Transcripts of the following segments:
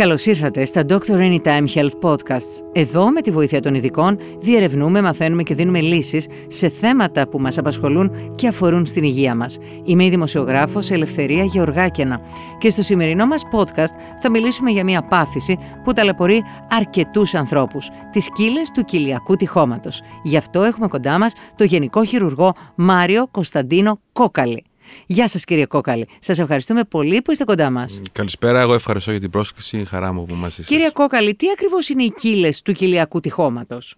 Καλώς ήρθατε στα Doctor Anytime Health Podcasts. Εδώ, με τη βοήθεια των ειδικών, διερευνούμε, μαθαίνουμε και δίνουμε λύσεις σε θέματα που μας απασχολούν και αφορούν στην υγεία μας. Είμαι η δημοσιογράφος Ελευθερία Γεωργάκαινα και στο σημερινό μας podcast θα μιλήσουμε για μια πάθηση που ταλαιπωρεί αρκετούς ανθρώπους, τις κύλε του κοιλιακού τυχώματος. Γι' αυτό έχουμε κοντά μας το Γενικό Χειρουργό Μάριο Κωνσταντίνο Κόκαλη. Γεια σας, κύριε Κόκαλη. Σας ευχαριστούμε πολύ που είστε κοντά μας. Καλησπέρα, εγώ ευχαριστώ για την πρόσκληση. Χαρά μου που μας είστε. Κύριε Κόκαλη, τι ακριβώς είναι οι κύλες του κοιλιακού τυχώματος;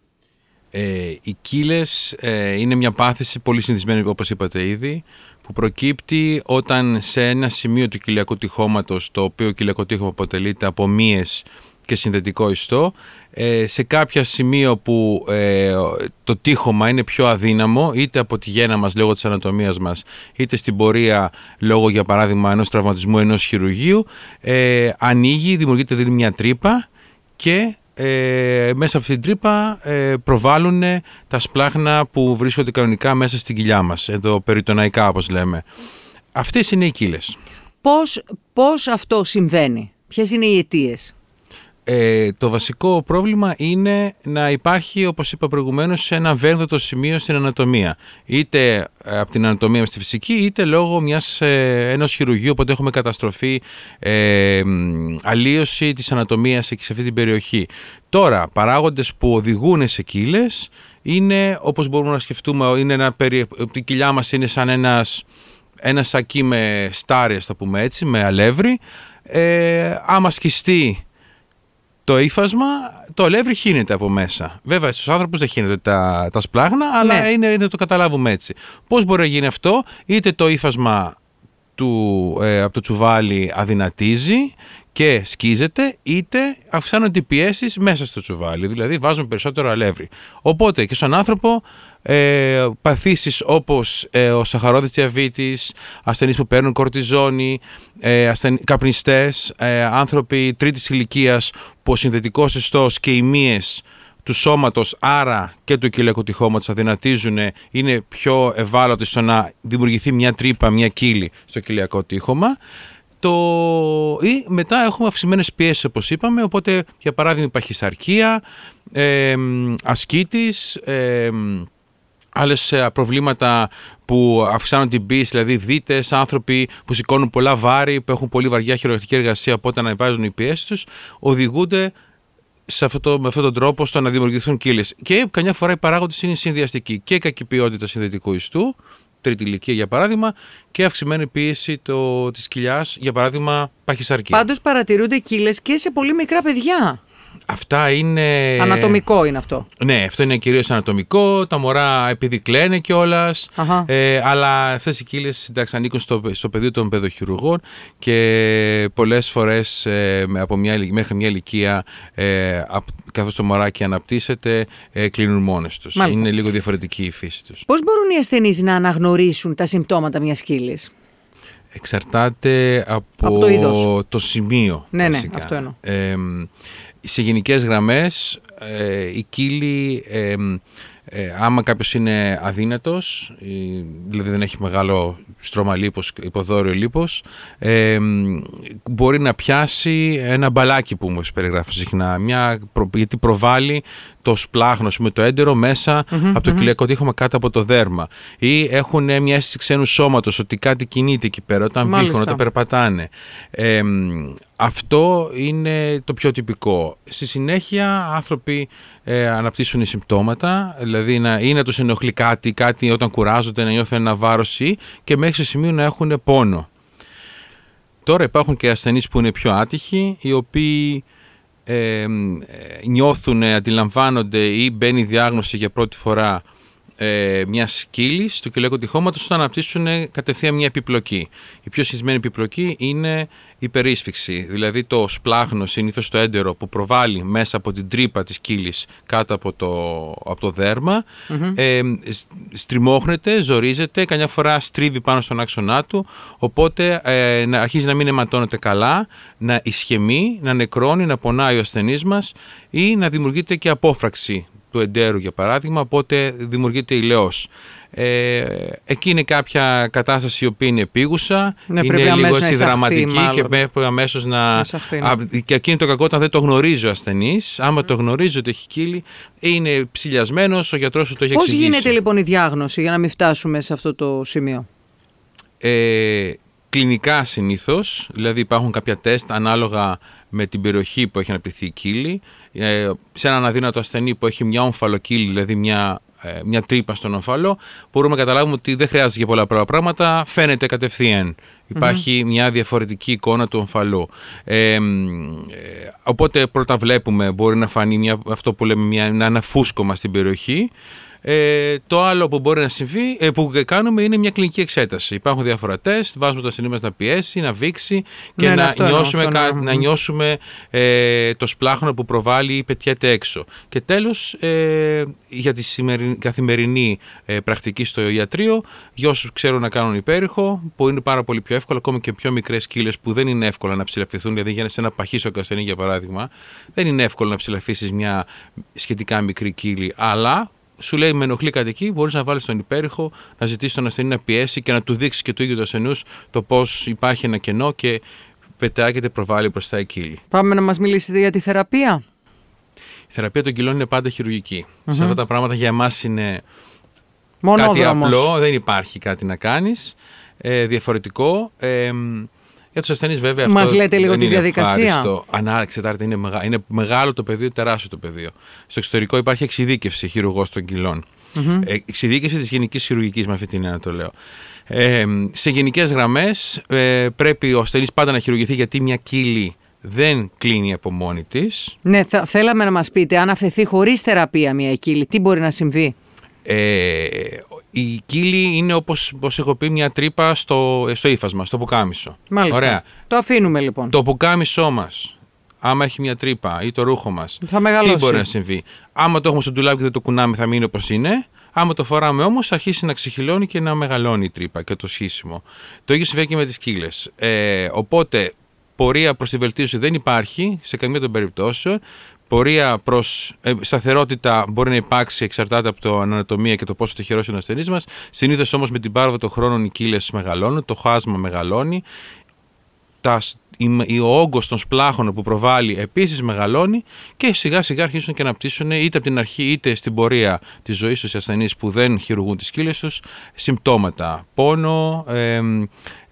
Ε, οι κύλες ε, είναι μια πάθηση πολύ συνηθισμένη, όπως είπατε ήδη, που προκύπτει όταν σε ένα σημείο του κοιλιακού τυχώματος, το οποίο κοιλιακό τύχωμα αποτελείται από μύες και συνδετικό ιστό, ε, σε κάποια σημείο που ε, το τείχομα είναι πιο αδύναμο είτε από τη γέννα μας λόγω της ανατομίας μας είτε στην πορεία λόγω για παράδειγμα ενός τραυματισμού ενός χειρουργείου ε, ανοίγει, δημιουργείται δηλαδή μια τρύπα και ε, μέσα από αυτή την τρύπα ε, προβάλλουν τα σπλάχνα που βρίσκονται κανονικά μέσα στην κοιλιά μας, εδώ περιτοναϊκά όπως λέμε. Αυτές είναι οι κύλες. Πώς, πώς αυτό συμβαίνει, ποιες είναι οι αιτίες; Ε, το βασικό πρόβλημα είναι να υπάρχει, όπως είπα προηγουμένως, ένα βέρδοτο σημείο στην ανατομία. Είτε ε, από την ανατομία στη φυσική, είτε λόγω μιας, ε, ενός χειρουργείου, οπότε έχουμε καταστροφή, ε, αλλίωση της ανατομίας εκεί σε αυτή την περιοχή. Τώρα, παράγοντες που οδηγούν σε κύλες, είναι, όπως μπορούμε να σκεφτούμε, είναι ένα, η κοιλιά μας είναι σαν ένας, ένα σακί με στάρι, το πούμε έτσι, με αλεύρι. Ε, άμα σκιστεί το ύφασμα, το αλεύρι χύνεται από μέσα. Βέβαια, στους άνθρωπους δεν χύνεται τα, τα σπλάχνα, αλλά ναι. είναι, είναι, το καταλάβουμε έτσι. Πώς μπορεί να γίνει αυτό, είτε το ύφασμα του, ε, από το τσουβάλι αδυνατίζει και σκίζεται, είτε αυξάνονται οι πιέσεις μέσα στο τσουβάλι. Δηλαδή, βάζουμε περισσότερο αλεύρι. Οπότε και στον άνθρωπο ε, παθήσεις όπως ε, ο σαχαρόδης διαβήτης, ασθενείς που παίρνουν κορτιζόνη, ε, ασθεν... καπνιστές, ε, άνθρωποι τρίτης ηλικίας που ο συνδετικός ιστός και οι μύες του σώματος, άρα και του κοιλιακού τυχώματος αδυνατίζουν, είναι πιο ευάλωτοι στο να δημιουργηθεί μια τρύπα, μια κύλη στο κοιλιακό τύχωμα. Το... Ή μετά έχουμε αυξημένες πιέσεις όπως είπαμε, οπότε για παράδειγμα παχυσαρκία, ε, ασκήτης, ε, άλλες προβλήματα που αυξάνουν την πίεση, δηλαδή δίτες, άνθρωποι που σηκώνουν πολλά βάρη, που έχουν πολύ βαριά χειρουργική εργασία, οπότε ανεβάζουν οι πιέσεις τους, οδηγούνται σε αυτό με αυτόν τον τρόπο στο να δημιουργηθούν κύλες. Και καμιά φορά οι παράγοντες είναι συνδυαστικοί. Και κακή ποιότητα συνδετικού ιστού, τρίτη ηλικία για παράδειγμα, και αυξημένη πίεση το, της κοιλιάς, για παράδειγμα παχυσαρκία. Πάντως παρατηρούνται κύλες και σε πολύ μικρά παιδιά. Αυτά είναι. Ανατομικό είναι αυτό. Ναι, αυτό είναι κυρίως ανατομικό. Τα μωρά επειδή κλαίνε κιόλας. Ε, αλλά αυτές οι κύλε ανήκουν στο, στο πεδίο των παιδοχειρουργών και πολλές φορές ε, μέχρι μια ηλικία, ε, καθώς το μωράκι αναπτύσσεται, ε, κλείνουν μόνες τους. Είναι λίγο διαφορετική η φύση τους. Πώς μπορούν οι ασθενείς να αναγνωρίσουν τα συμπτώματα μιας κύλη, Εξαρτάται από, το, το σημείο. Ναι, ναι, αυτό εννοώ σε γενικές γραμμές ε, η κύλη ε, ε, άμα κάποιος είναι αδύνατος δηλαδή δεν έχει μεγάλο στρώμα λίπος, υποδόριο λίπος ε, μπορεί να πιάσει ένα μπαλάκι που μου περιγράφω συχνά. Μια, γιατί προβάλλει το σπλάχνο με το έντερο από το κοιλιακό τείχομα κάτω από το δέρμα ή έχουν μια αίσθηση ξένου σώματος ότι κάτι κινείται εκεί πέρα όταν βήχουν, όταν περπατάνε αυτό είναι το πιο τυπικό. Στη συνέχεια άνθρωποι ε, αναπτύσσουν συμπτώματα, δηλαδή να, ή να τους ενοχλεί κάτι, κάτι όταν κουράζονται να νιώθουν ένα βάρος ή και μέχρι σε σημείο να έχουν πόνο. Τώρα υπάρχουν και ασθενείς που είναι πιο άτυχοι, οι οποίοι ε, νιώθουν, αντιλαμβάνονται ή μπαίνει διάγνωση για πρώτη φορά ε, μια κύλη του κοιλιακού τυχώματο όταν αναπτύσσουν κατευθείαν μια επιπλοκή. Η πιο συνηθισμένη επιπλοκή είναι η περίσφυξη, δηλαδή το σπλάχνο, συνήθως το έντερο που προβάλλει μέσα από την τρύπα της κύλης κάτω από το, από το δερμα ε, στριμώχνεται, ζορίζεται, καμιά φορά στρίβει πάνω στον άξονά του, οπότε ε, να αρχίζει να μην αιματώνεται καλά, να ισχυμεί, να νεκρώνει, να πονάει ο ασθενής μας ή να δημιουργείται και απόφραξη του εντέρου για παράδειγμα, οπότε δημιουργείται ηλαιός. Ε, εκεί είναι κάποια κατάσταση η οποία είναι επίγουσα, Ναι, είναι πρέπει λίγο αμέσως να έτσι εισαχθεί, δραματική μάλλον. και πρέπει αμέσως να. εισαχθεί, ναι. Α, και εκεί είναι το κακό όταν δεν το γνωρίζει ο ασθενής. Άμα το γνωρίζει ότι έχει κύλη, είναι ψηλιασμένος, ο γιατρός του το έχει Πώς εξηγήσει. γίνεται λοιπόν η διάγνωση για να μην φτάσουμε σε αυτό το σημείο; Ε, κλινικά συνήθως, δηλαδή υπάρχουν κάποια τεστ ανάλογα με την περιοχή που έχει αναπτυχθεί η κύλη. Ε, σε έναν αδύνατο ασθενή που έχει μια ομφαλοκύλη, δηλαδή μια, ε, μια τρύπα στον ομφαλό, μπορούμε να καταλάβουμε ότι δεν χρειάζεται και πολλά άλλα πράγματα, φαίνεται κατευθείαν. Υπάρχει μια διαφορετική εικόνα του ομφαλού. Ε, μ, ε, οπότε πρώτα βλέπουμε, μπορεί να φανεί μια, αυτό που λέμε μια, ένα φούσκωμα στην περιοχή. Ε, το άλλο που μπορεί να συμβεί, ε, που κάνουμε είναι μια κλινική εξέταση. Υπάρχουν διάφορα τεστ, βάζουμε το ασθενή μας να πιέσει, να βήξει και Ναι, ναι, να, αυτό εννοώ, νιώσουμε, αυτό κα- εννοώ. να νιώσουμε ε, το σπλάχνο που προβάλλει ή πετιέται έξω. Και τέλος, ε, για τη σημερινή, καθημερινή ε, πρακτική στο ιατρείο, για όσους ξέρουν να κάνουν υπέρηχο, που είναι πάρα πολύ πιο εύκολο, ακόμη και πιο μικρές κύλες που δεν είναι εύκολο να ψηλαφηθούν, δηλαδή για σε ένα παχύσοκο ασθενή για παράδειγμα, δεν είναι εύκολο να ψηλαφίσεις μια σχετικά μικρή κύλη, αλλά σου λέει με ενοχλεί κάτι εκεί, μπορείς να βάλεις τον υπέρηχο, να ζητήσεις τον ασθενή να πιέσει και να του δείξεις και του ίδιου τους ασθενούς το πώς υπάρχει ένα κενό και πετάγεται προβάλλει μπροστά η κύλη. Πάμε να μας μιλήσετε για τη θεραπεία. Η θεραπεία των κιλών είναι πάντα χειρουργική. Σε αυτά τα πράγματα για εμάς είναι κάτι Μονόδρομος. απλό, δεν υπάρχει κάτι να κάνεις. Ε, διαφορετικό. Ε, μ, για τους ασθενείς, βέβαια, αυτό Μας λέτε λίγο δεν τη είναι διαδικασία. ευχάριστο. Ανά, εξετάρτε, είναι, μεγα, είναι μεγάλο το πεδίο, τεράστιο το πεδίο. Στο εξωτερικό υπάρχει εξειδίκευση χειρουργός των κιλων Ε, εξειδίκευση της γενικής χειρουργικής, με αυτή την έννοια το λέω. Ε, σε γενικές γραμμές, ε, πρέπει ο ασθενής πάντα να χειρουργηθεί γιατί μια κύλη δεν κλείνει από μόνη της. Ναι, θα, θέλαμε να μας πείτε, αν αφαιθεί χωρίς θεραπεία μια κύλη, τι μπορεί να συμβεί; Ε, η κύλη είναι όπως, όπως έχω πει μια τρύπα στο, στο ύφασμα, στο πουκάμισο. Μάλιστα. Ωραία. Το αφήνουμε λοιπόν. Το πουκάμισό μας, άμα έχει μια τρύπα ή το ρούχο μας, Θα μεγαλώσει. τι μπορεί να συμβεί; Άμα το έχουμε στο ντουλάπι και δεν το κουνάμε θα μείνει όπως είναι. Άμα το φοράμε όμως θα αρχίσει να ξεχυλώνει και να μεγαλώνει η τρύπα και το σχίσιμο. Το ίδιο συμβαίνει και με τις κύλες. Ε, οπότε πορεία προς τη βελτίωση δεν υπάρχει σε καμία των περιπτώσεων. Πορεία προς σταθερότητα μπορεί να υπάρξει εξαρτάται από το ανατομία και το πόσο τυχερός είναι ο ασθενής μας. Συνήθως όμως με την πάροδο των χρόνων οι κύλες μεγαλώνουν, το χάσμα μεγαλώνει τα, η- ο όγκος των σπλάχων που προβάλλει επίσης μεγαλώνει και σιγά σιγά αρχίζουν και αναπτύσσουν είτε από την αρχή είτε στην πορεία της ζωής τους οι ασθενείς που δεν χειρουργούν τις κύλες τους συμπτώματα, πόνο, ε,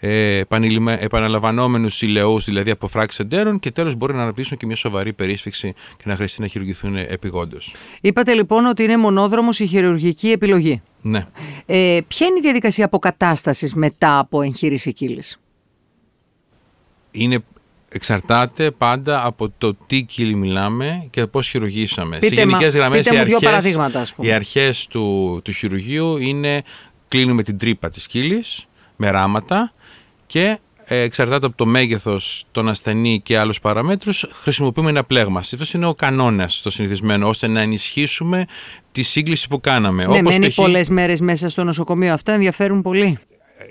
ε, επανειλημме- επαναλαμβανόμενους ηλαιούς, δηλαδή από φράξεις εντέρων και τέλος μπορεί να αναπτύσσουν και μια σοβαρή περίσφυξη και να χρειαστεί να χειρουργηθούν επιγόντως. Είπατε λοιπόν ότι είναι μονόδρομος η χειρουργική επιλογή. Ναι. Ε, ποια είναι η διαδικασία αποκατάστασης μετά από εγχείρηση κύλης; είναι, εξαρτάται πάντα από το τι κύλι μιλάμε και πώς χειρουργήσαμε. Πείτε Σε γενικές μα- γραμμές πείτε οι μου δύο αρχές, παραδείγματα, ας πούμε. οι αρχές του, του χειρουργείου είναι κλείνουμε την τρύπα της κύλης με ράματα και ε, εξαρτάται από το μέγεθος των ασθενή και άλλους παραμέτρους χρησιμοποιούμε ένα πλέγμα. Αυτό είναι ο κανόνας το συνηθισμένο ώστε να ενισχύσουμε τη σύγκληση που κάναμε. ναι, Όπως μένει π.χ. πολλές μέρες μέσα στο νοσοκομείο. Αυτά ενδιαφέρουν πολύ.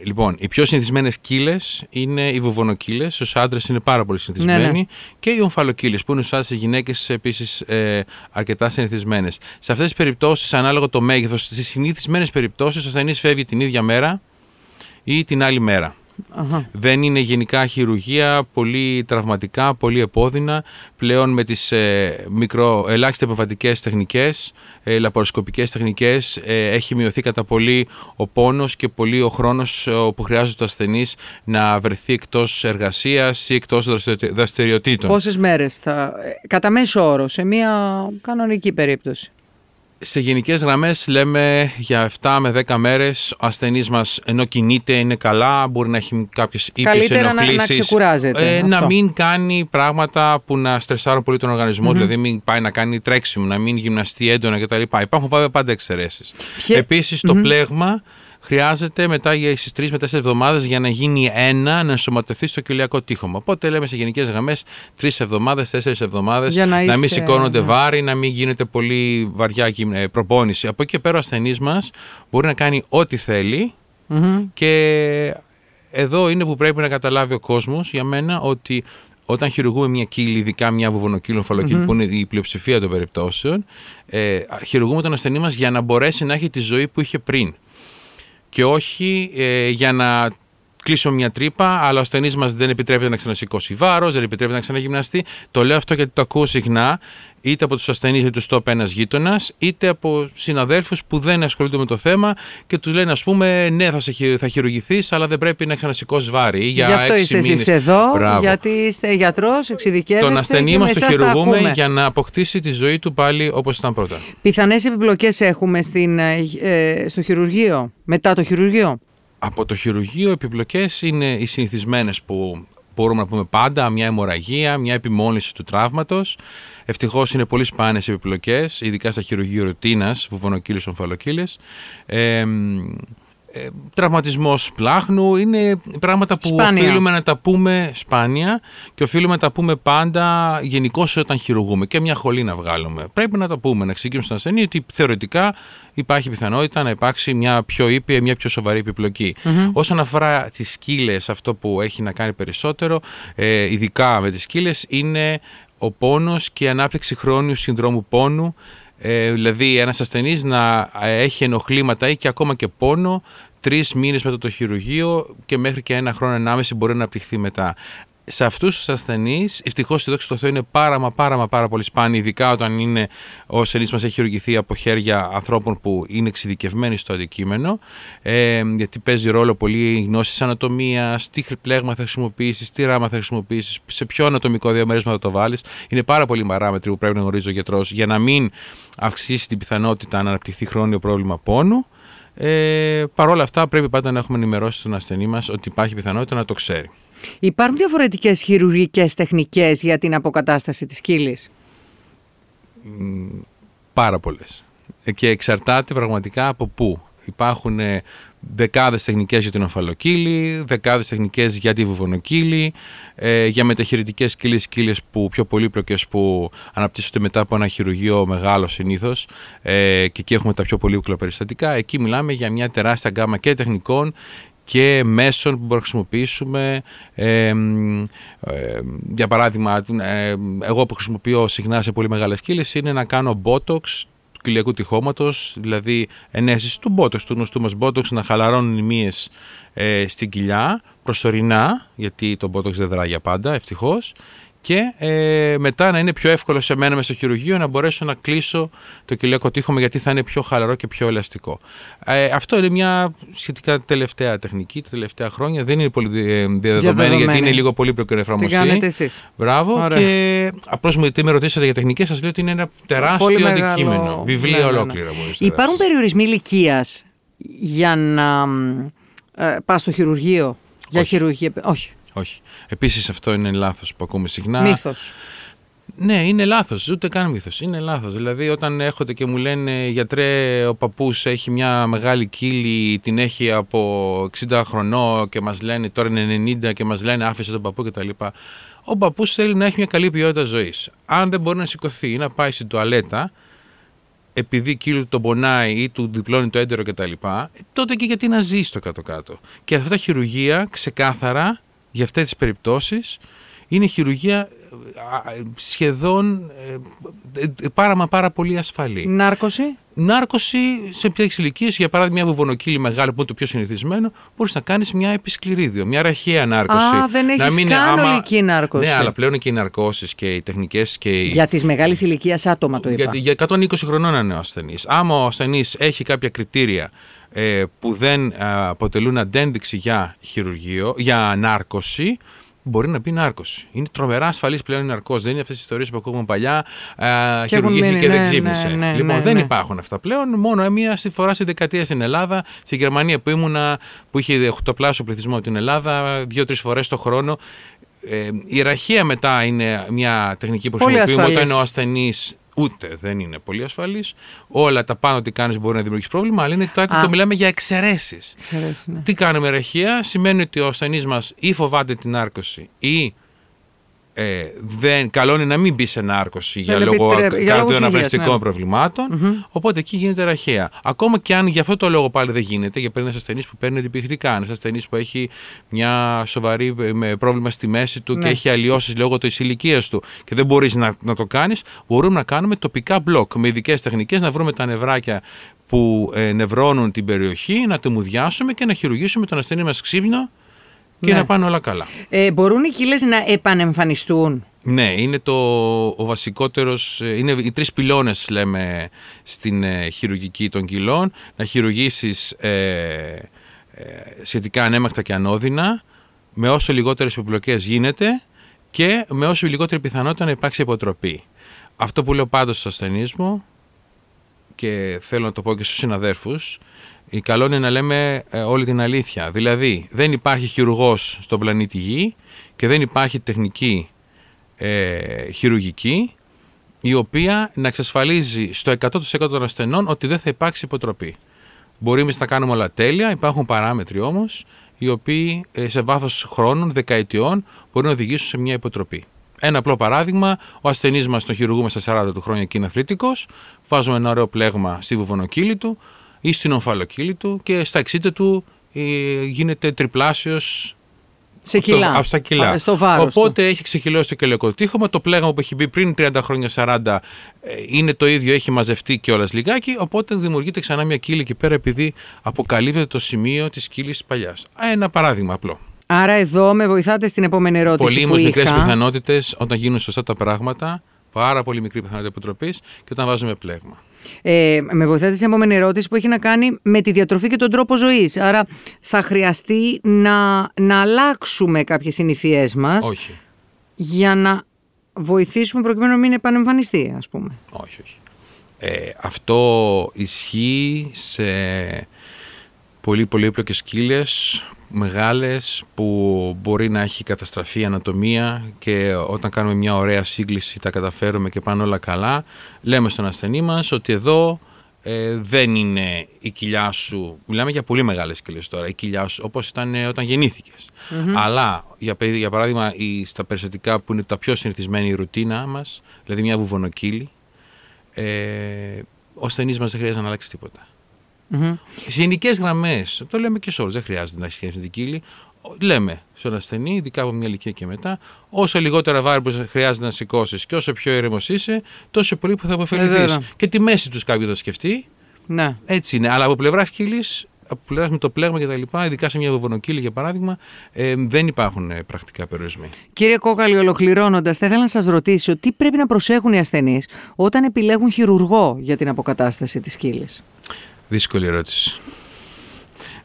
Λοιπόν, οι πιο συνηθισμένες κύλες είναι οι βουβονοκύλες. Στους άντρες είναι πάρα πολύ συνηθισμένοι. Ναι, ναι. Και οι ομφαλοκύλες, που είναι στου άντρε οι γυναίκες επίσης ε, αρκετά συνηθισμένες. Σε αυτές τις περιπτώσεις, ανάλογα το μέγεθος, στις συνηθισμένες περιπτώσεις, ο ασθενής φεύγει την ίδια μέρα ή την άλλη μέρα. Αχα. Δεν είναι γενικά χειρουργία, πολύ τραυματικά, πολύ επώδυνα. Πλέον με τις ε, μικρο, ελάχιστα επεμβατικές τεχνικές, ε, λαπαροσκοπικές τεχνικές, ε, έχει μειωθεί κατά πολύ ο πόνος και πολύ ο χρόνος ε, που χρειάζεται το ασθενής να βρεθεί εκτός εργασίας ή εκτός δραστηριο- δραστηριοτήτων. Πόσες μέρες θα... ε, Κατά μέσο όρο, σε μια κανονική περίπτωση; Σε γενικές γραμμές λέμε για 7 με 10 μέρες ο ασθενής μας ενώ κινείται, είναι καλά, μπορεί να έχει κάποιες ήπιε Καλύτερα να- να ξεκουράζεται, Ε, να αυτό. μην κάνει πράγματα που να στρεσάρουν πολύ τον οργανισμο δηλαδή μην πάει να κάνει τρέξιμο, να μην γυμναστεί έντονα κτλ. Υπάρχουν βέβαια πάντα εξαιρέσεις. Ποια- Επίσης το πλέγμα χρειάζεται μετά για στις 3 με 4 εβδομάδες για να γίνει ένα, να ενσωματωθεί στο κοιλιακό τείχομα. Οπότε λέμε σε γενικές γραμμές 3 εβδομάδες, 4 εβδομάδες Για να να, μην είσαι- σηκώνονται ναι. βάρη, να μην γίνεται πολύ βαριά γυμ- ε, προπόνηση. Από εκεί και πέρα ο ασθενής μας μπορεί να κάνει ό,τι θέλει και εδώ είναι που πρέπει να καταλάβει ο κόσμος για μένα ότι όταν χειρουργούμε μια κύλη, ειδικά μια βουβονοκύλο φαλοκύλη, που είναι η πλειοψηφία των περιπτώσεων, ε, χειρουργούμε τον ασθενή μας για να μπορέσει να έχει τη ζωή που είχε πριν. Και όχι ε, για να κλείσουμε μια τρύπα, αλλά ο ασθενής μας δεν επιτρέπεται να ξανασηκώσει βάρος, δεν επιτρέπεται να ξαναγυμναστεί. Το λέω αυτό γιατί το ακούω συχνά, είτε από τους ασθενείς είτε τους το ένας γείτονας, είτε από συναδέλφους που δεν ασχολούνται με το θέμα και τους λένε, ας πούμε, ναι, θα, σε, θα χειρουργηθείς, αλλά δεν πρέπει να ξανασηκώσεις βάρη. Για Γι' αυτό είστε εσείς εδώ, Μπράβο. γιατί είστε γιατρός, εξειδικεύεστε. Τον ασθενή μας το χειρουργούμε για να αποκτήσει τη ζωή του πάλι όπως ήταν πρώτα. Πιθανές επιπλοκές έχουμε στην, ε, στο χειρουργείο, μετά το χειρουργείο; Από το χειρουργείο επιπλοκές είναι οι συνηθισμένες που μπορούμε να πούμε πάντα, μια αιμορραγία, μια επιμόλυνση του τραύματος. Ευτυχώς είναι πολύ σπάνιες επιπλοκές, ειδικά στα χειρουργείο ρουτίνας, βουβονοκύλες, ομφαλοκύλες. Ε, ε, τραυματισμός πλάχνου είναι πράγματα που Σπάνια. οφείλουμε να τα πούμε σπάνια και οφείλουμε να τα πούμε πάντα γενικώ όταν χειρουργούμε και μια χολή να βγάλουμε. Πρέπει να τα πούμε, να εξηγήσουμε στον ασθενή ότι θεωρητικά υπάρχει πιθανότητα να υπάρξει μια πιο ήπια, μια πιο σοβαρή επιπλοκή. Όσον αφορά τις σκύλες, αυτό που έχει να κάνει περισσότερο, ε, ειδικά με τις σκύλες, είναι ο πόνος και η ανάπτυξη χρόνιου συνδρόμου πόνου ε, δηλαδή ένας ασθενής να ε, έχει ενοχλήματα ή και ακόμα και πόνο τρεις μήνες μετά το χειρουργείο και μέχρι και ένα χρόνο ενάμεση μπορεί να αναπτυχθεί μετά. Σε αυτούς τους ασθενείς, ευτυχώς η δόξη του Θεού είναι πάρα μα πάρα μα πάρα πολύ σπάνια, ειδικά όταν είναι ο ασθενής μας έχει χειρουργηθεί από χέρια ανθρώπων που είναι εξειδικευμένοι στο αντικείμενο, ε, γιατί παίζει ρόλο πολύ η γνώση της ανατομίας, τι πλέγμα θα χρησιμοποιήσεις, τι ράμα θα χρησιμοποιήσεις, σε ποιο ανατομικό διαμέρισμα θα το βάλεις. Είναι πάρα πολλοί παράμετροι που πρέπει να γνωρίζει ο γιατρός για να μην αυξήσει την πιθανότητα να αναπτυχθεί χρόνιο πρόβλημα πόνου. Ε, Παρ' όλα αυτά, πρέπει πάντα να έχουμε ενημερώσει τον ασθενή μας ότι υπάρχει πιθανότητα να το ξέρει. Υπάρχουν διαφορετικές χειρουργικές τεχνικές για την αποκατάσταση της κύλης; Πάρα πολλές. Και εξαρτάται πραγματικά από πού. Υπάρχουν ε, δεκάδες τεχνικές για την ομφαλοκύλη, δεκάδες τεχνικές για τη βουβονοκύλη, ε, για μεταχειρητικές κύλες, κύλες που πιο πολύπλοκες που αναπτύσσονται μετά από ένα χειρουργείο μεγάλο συνήθως ε, και εκεί έχουμε τα πιο πολύπλοκα περιστατικά. Εκεί μιλάμε για μια τεράστια γκάμα και τεχνικών και μέσων που μπορούμε να χρησιμοποιήσουμε. Ε, ε, για παράδειγμα, ε, εγώ που χρησιμοποιώ συχνά σε πολύ μεγάλες κύλες είναι να κάνω botox του κοιλιακού τυχώματος, δηλαδή ενέσεις του botox, του γνωστού μας botox, να χαλαρώνουν οι μύες ε, στην κοιλιά, προσωρινά, γιατί το botox δεν δρά για πάντα, ευτυχώς, και ε, μετά να είναι πιο εύκολο σε μένα μέσα στο χειρουργείο να μπορέσω να κλείσω το κοιλιακό τείχομα γιατί θα είναι πιο χαλαρό και πιο ελαστικό. Ε, αυτό είναι μια σχετικά τελευταία τεχνική, τα τελευταία χρόνια. Δεν είναι πολύ ε, διαδεδομένη γιατί είναι λίγο πολύ να εφαρμοστεί. Τι κάνετε εσείς. Μπράβο. Ωραία. Και απλώς μου τι με ρωτήσατε για τεχνικές, σας λέω ότι είναι ένα τεράστιο Πολύ μεγάλο- αντικείμενο. Βιβλία Ναι, ναι, ναι. ολόκληρα μπορείς να Υπάρχουν γράψεις. περιορισμοί ηλικίας για να ε, πας στο χειρουργείο. Για Όχι. χειρουργία. Όχι. Όχι. Επίσης αυτό είναι λάθος που ακούμε συχνά. Μύθος. Ναι, είναι λάθος. Ούτε καν μύθος. Είναι λάθος. Δηλαδή, όταν έρχονται και μου λένε γιατρέ, ο παππούς έχει μια μεγάλη κύλη, την έχει από 60 χρονών και μας λένε τώρα είναι 90 και μας λένε άφησε τον παππού κτλ. Ο παππούς θέλει να έχει μια καλή ποιότητα ζωής. Αν δεν μπορεί να σηκωθεί ή να πάει στην τουαλέτα, επειδή κύλου τον πονάει ή του διπλώνει το έντερο κτλ., τότε και γιατί να ζει στο κάτω-κάτω. Και αυτά τα χειρουργία ξεκάθαρα για αυτές τις περιπτώσεις είναι χειρουργία ε, α, σχεδόν ε, ε, πάρα μα πάρα πολύ ασφαλή. Νάρκωση; Νάρκωση σε ποιες ηλικίες, για παράδειγμα, μια βουβονοκύλη μεγάλη που είναι το πιο συνηθισμένο, μπορείς να κάνεις μια επισκληρίδιο, μια ραχαία νάρκωση. Α, δεν Να έχεις μην- καν άμα- ολική νάρκωση. Ναι, αλλά πλέον και οι ναρκώσεις και οι τεχνικές και οι. Για τις μεγάλη ηλικία άτομα το είπα. Γιατί για 120 χρονών είναι ο ασθενής. Άμα ο ασθενής έχει κάποια κριτήρια ε, που δεν α, αποτελούν αντένδειξη για χειρουργείο, για νάρκωση, μπορεί να μπει νάρκωση. Είναι τρομερά ασφαλής πλέον η ναρκώση. Δεν είναι αυτές τι ιστορίες που ακούμε παλιά. Α, Και έχουν χειρουργήθηκε μείνει, και δεν ναι, ξύπνησε. ναι, ναι, λοιπόν, ναι, δεν ναι. υπάρχουν αυτά πλέον. Μόνο μία στη φορά στη δεκαετία στην Ελλάδα, στη Γερμανία που ήμουνα, που είχε οχτωπλάσιο πληθυσμό από την Ελλάδα, δύο-τρεις φορές το χρόνο. Ε, η ραχεία μετά είναι μια τεχνική που Πολύ χρησιμοποιούμε όταν ασφαλής. είναι ο ασθενής ούτε δεν είναι πολύ ασφαλής. Όλα τα πάνω ότι κάνεις μπορεί να δημιουργήσει πρόβλημα, αλλά είναι κάτι Α. το μιλάμε για εξαιρέσεις. Ξέρεις, ναι. Τι κάνουμε ραχεία, σημαίνει ότι ο ασθενής μας ή φοβάται την άρκωση ή ε, δεν, καλό είναι να μην μπει σε νάρκωση για Δεν λόγω επιτρέπει- για λόγους καρδιοαναπνευστικών υγείας, ναι. προβλημάτων. Οπότε εκεί γίνεται ραχαία. Ακόμα και αν για αυτό το λόγο πάλι δεν γίνεται, γιατί παίρνει ένας ασθενής που παίρνει αντιπιχτικά, ένας ασθενής που έχει μια σοβαρή ε, με πρόβλημα στη μέση του Ναι. και έχει αλλοιώσεις λόγω της ηλικίας του και δεν μπορείς να, να το κάνεις, μπορούμε να κάνουμε τοπικά μπλοκ με ειδικές τεχνικές, να βρούμε τα νευράκια που ε, νευρώνουν την περιοχή, να το μουδιάσουμε και να χειρουργήσουμε τον ασθενή μας ξύπνο και Ναι. να πάνε όλα καλά. Ε, μπορούν οι κύλες να επανεμφανιστούν; Ναι, είναι το, ο βασικότερος, ε, είναι οι τρεις πυλώνες λέμε στην ε, χειρουργική των κοιλών, να χειρουργήσεις ε, ε, σχετικά ανέμακτα και ανώδυνα, με όσο λιγότερες επιπλοκές γίνεται και με όσο λιγότερη πιθανότητα να υπάρξει υποτροπή. Αυτό που λέω πάντως στους ασθενείς μου και θέλω να το πω και στους συναδέρφους, η καλό είναι να λέμε ε, όλη την αλήθεια. Δηλαδή, δεν υπάρχει χειρουργός στον πλανήτη Γη και δεν υπάρχει τεχνική ε, χειρουργική η οποία να εξασφαλίζει στο 100% των ασθενών ότι δεν θα υπάρξει υποτροπή. Μπορεί εμείς να κάνουμε όλα τέλεια, υπάρχουν παράμετροι όμως οι οποίοι ε, σε βάθος χρόνων, δεκαετιών μπορεί να οδηγήσουν σε μια υποτροπή. Ένα απλό παράδειγμα, ο ασθενής μας τον χειρουργούμε στα 40 του χρόνια και είναι αθλητικός, βάζουμε ένα ωραίο πλέγμα στη βουβονοκύλη του ή στην ομφαλοκύλη του και στα 60 του ε, γίνεται τριπλάσιος Σε από το- κιλά. από στα κιλά. Α, Στο βάρος του. Οπότε έχει ξεχυλώσει το κελεκοτύχωμα. Το πλέγμα που έχει μπει πριν 30 χρόνια, 40, ε, είναι το ίδιο, έχει μαζευτεί κιόλας λιγάκι. Οπότε δημιουργείται ξανά μια κύλη εκεί πέρα, επειδή αποκαλύπτεται το σημείο της κύλης παλιάς. Ένα παράδειγμα απλό. Άρα εδώ με βοηθάτε στην επόμενη ερώτηση Πολύ που όμως μικρές είχα. πιθανότητες όταν γίνουν σωστά τα πράγματα. Πάρα πολύ μικρή πιθανότητα επιτροπής και όταν βάζουμε πλέγμα. Ε, με βοηθάτε στην επόμενη ερώτηση που έχει να κάνει με τη διατροφή και τον τρόπο ζωής. Άρα θα χρειαστεί να, να αλλάξουμε κάποιες συνήθειές μας Όχι. για να βοηθήσουμε προκειμένου να μην επανεμφανιστεί, ας πούμε. Όχι, όχι. Ε, αυτό ισχύει σε πολύ πολύπλοκες κύλες μεγάλες που μπορεί να έχει καταστραφεί η ανατομία και όταν κάνουμε μια ωραία σύγκληση τα καταφέρουμε και πάνε όλα καλά. Λέμε στον ασθενή μας ότι εδώ ε, δεν είναι η κοιλιά σου. Μιλάμε για πολύ μεγάλες κύλες τώρα. Η κοιλιά σου όπως ήταν ε, όταν γεννήθηκες. Αλλά για, παιδι- για παράδειγμα η, στα περιστατικά που είναι τα πιο συνηθισμένη η ρουτίνα μας δηλαδή μια βουβονοκύλη ε, ο ασθενής μας δεν χρειάζεται να αλλάξει τίποτα. Μμμ. Σε γενικές γραμμές, το λέμε και σε όλους, δεν χρειάζεται να σχέσει την κύλη. Λέμε στον ασθενή, ειδικά από μια ηλικία και μετά, όσο λιγότερα βάρη που χρειάζεται να σηκώσεις και όσο πιο ήρεμο είσαι, τόσο πολύ που θα Ε, αποφεληθεί. βέβαια. και τη μέση τους κάποιος θα σκεφτεί. Ναι. Έτσι είναι. Αλλά από πλευράς κύλης, από πλευράς με το πλέγμα κτλ., ειδικά σε μια βοβονοκύλη για παράδειγμα, ε, δεν υπάρχουν ε, πρακτικά περιορισμοί. Κύριε Κόκαλη, ολοκληρώνοντας, θα ήθελα να σας ρωτήσω τι πρέπει να προσέχουν οι ασθενείς όταν επιλέγουν χειρουργό για την αποκατάσταση της κύλης. Δύσκολη ερώτηση.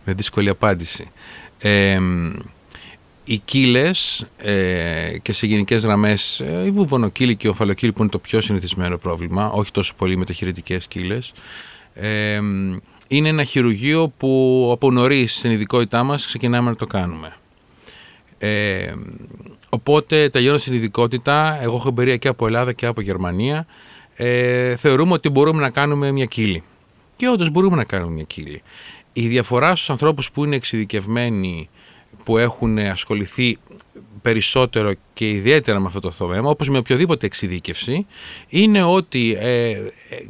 Με δύσκολη απάντηση. Ε, οι κύλες ε, και σε γενικές γραμμές ε, η βουβονοκύλη και η ομφαλοκύλη που είναι το πιο συνηθισμένο πρόβλημα, όχι τόσο πολύ με τα χειρητικές κύλες, ε, είναι ένα χειρουργείο που από νωρίς στην ειδικότητά μας ξεκινάμε να το κάνουμε. Ε, οπότε τελειώνω στην ειδικότητα, εγώ έχω εμπειρία και από Ελλάδα και από Γερμανία, ε, θεωρούμε ότι μπορούμε να κάνουμε μια κύλη. Και όντως μπορούμε να κάνουμε μια κύλη. Η διαφορά στους ανθρώπους που είναι εξειδικευμένοι, που έχουν ασχοληθεί περισσότερο και ιδιαίτερα με αυτό το θέμα, όπως με οποιοδήποτε εξειδίκευση, είναι ότι ε, ε,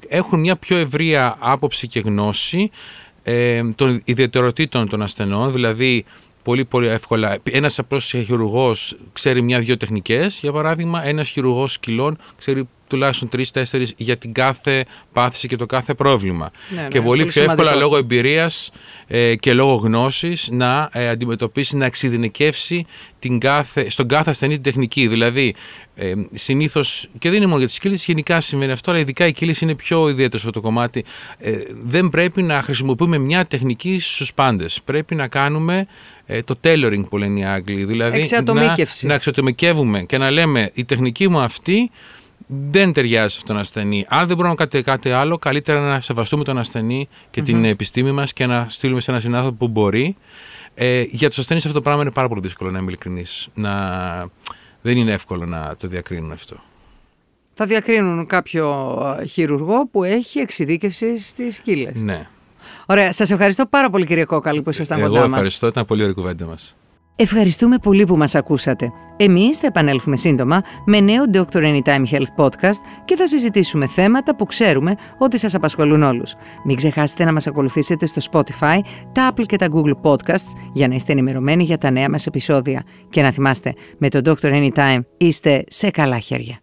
έχουν μια πιο ευρεία άποψη και γνώση ε, των ιδιαιτεροτήτων των ασθενών, δηλαδή πολύ πολύ εύκολα. Ένας απλός χειρουργός ξέρει μια-δυο τεχνικές, για παράδειγμα, ένας χειρουργός σκυλών ξέρει τουλάχιστον τρει-τέσσερι για την κάθε πάθηση και το κάθε πρόβλημα. Ναι, ναι, και πολύ, πολύ πιο εύκολα σημαντικός. λόγω εμπειρίας ε, και λόγω γνώσης να ε, αντιμετωπίσει, να εξειδικεύσει την κάθε, στον κάθε ασθενή την τεχνική. Δηλαδή, ε, συνήθως, και δεν είναι μόνο για τις κύλες, γενικά συμβαίνει αυτό, αλλά ειδικά οι κύλες είναι πιο ιδιαίτερες σε αυτό το κομμάτι. Ε, δεν πρέπει να χρησιμοποιούμε μια τεχνική στους πάντες. Πρέπει να κάνουμε ε, το tailoring που λένε οι Άγγλοι. Δηλαδή, Εξατομίκευση. να, να εξατομικεύουμε και να λέμε η τεχνική μου αυτή δεν ταιριάζει στον ασθενή. Αν δεν μπορούμε να κάνουμε κάτι άλλο, καλύτερα να σεβαστούμε τον ασθενή και την επιστήμη μας και να στείλουμε σε έναν συνάνθρωπο που μπορεί. Ε, για τους ασθενείς αυτό το πράγμα είναι πάρα πολύ δύσκολο να είμαι ειλικρινής. Να... Δεν είναι εύκολο να το διακρίνουν αυτό. Θα διακρίνουν κάποιο ε, χειρουργό που έχει εξειδίκευση στις κύλες. Ναι. Ωραία, σας ευχαριστώ πάρα πολύ κύριε Κόκαλη που ήσασταν Εγώ κοντά μας. ευχαριστώ, ήταν πολύ ωραία η κουβέντα μας. Ευχαριστούμε πολύ που μας ακούσατε. Εμείς θα επανέλθουμε σύντομα με νέο Dr. Anytime Health Podcast και θα συζητήσουμε θέματα που ξέρουμε ότι σας απασχολούν όλους. Μην ξεχάσετε να μας ακολουθήσετε στο Spotify, τα Apple και τα Google Podcasts για να είστε ενημερωμένοι για τα νέα μας επεισόδια. Και να θυμάστε, με το Dr. Anytime είστε σε καλά χέρια.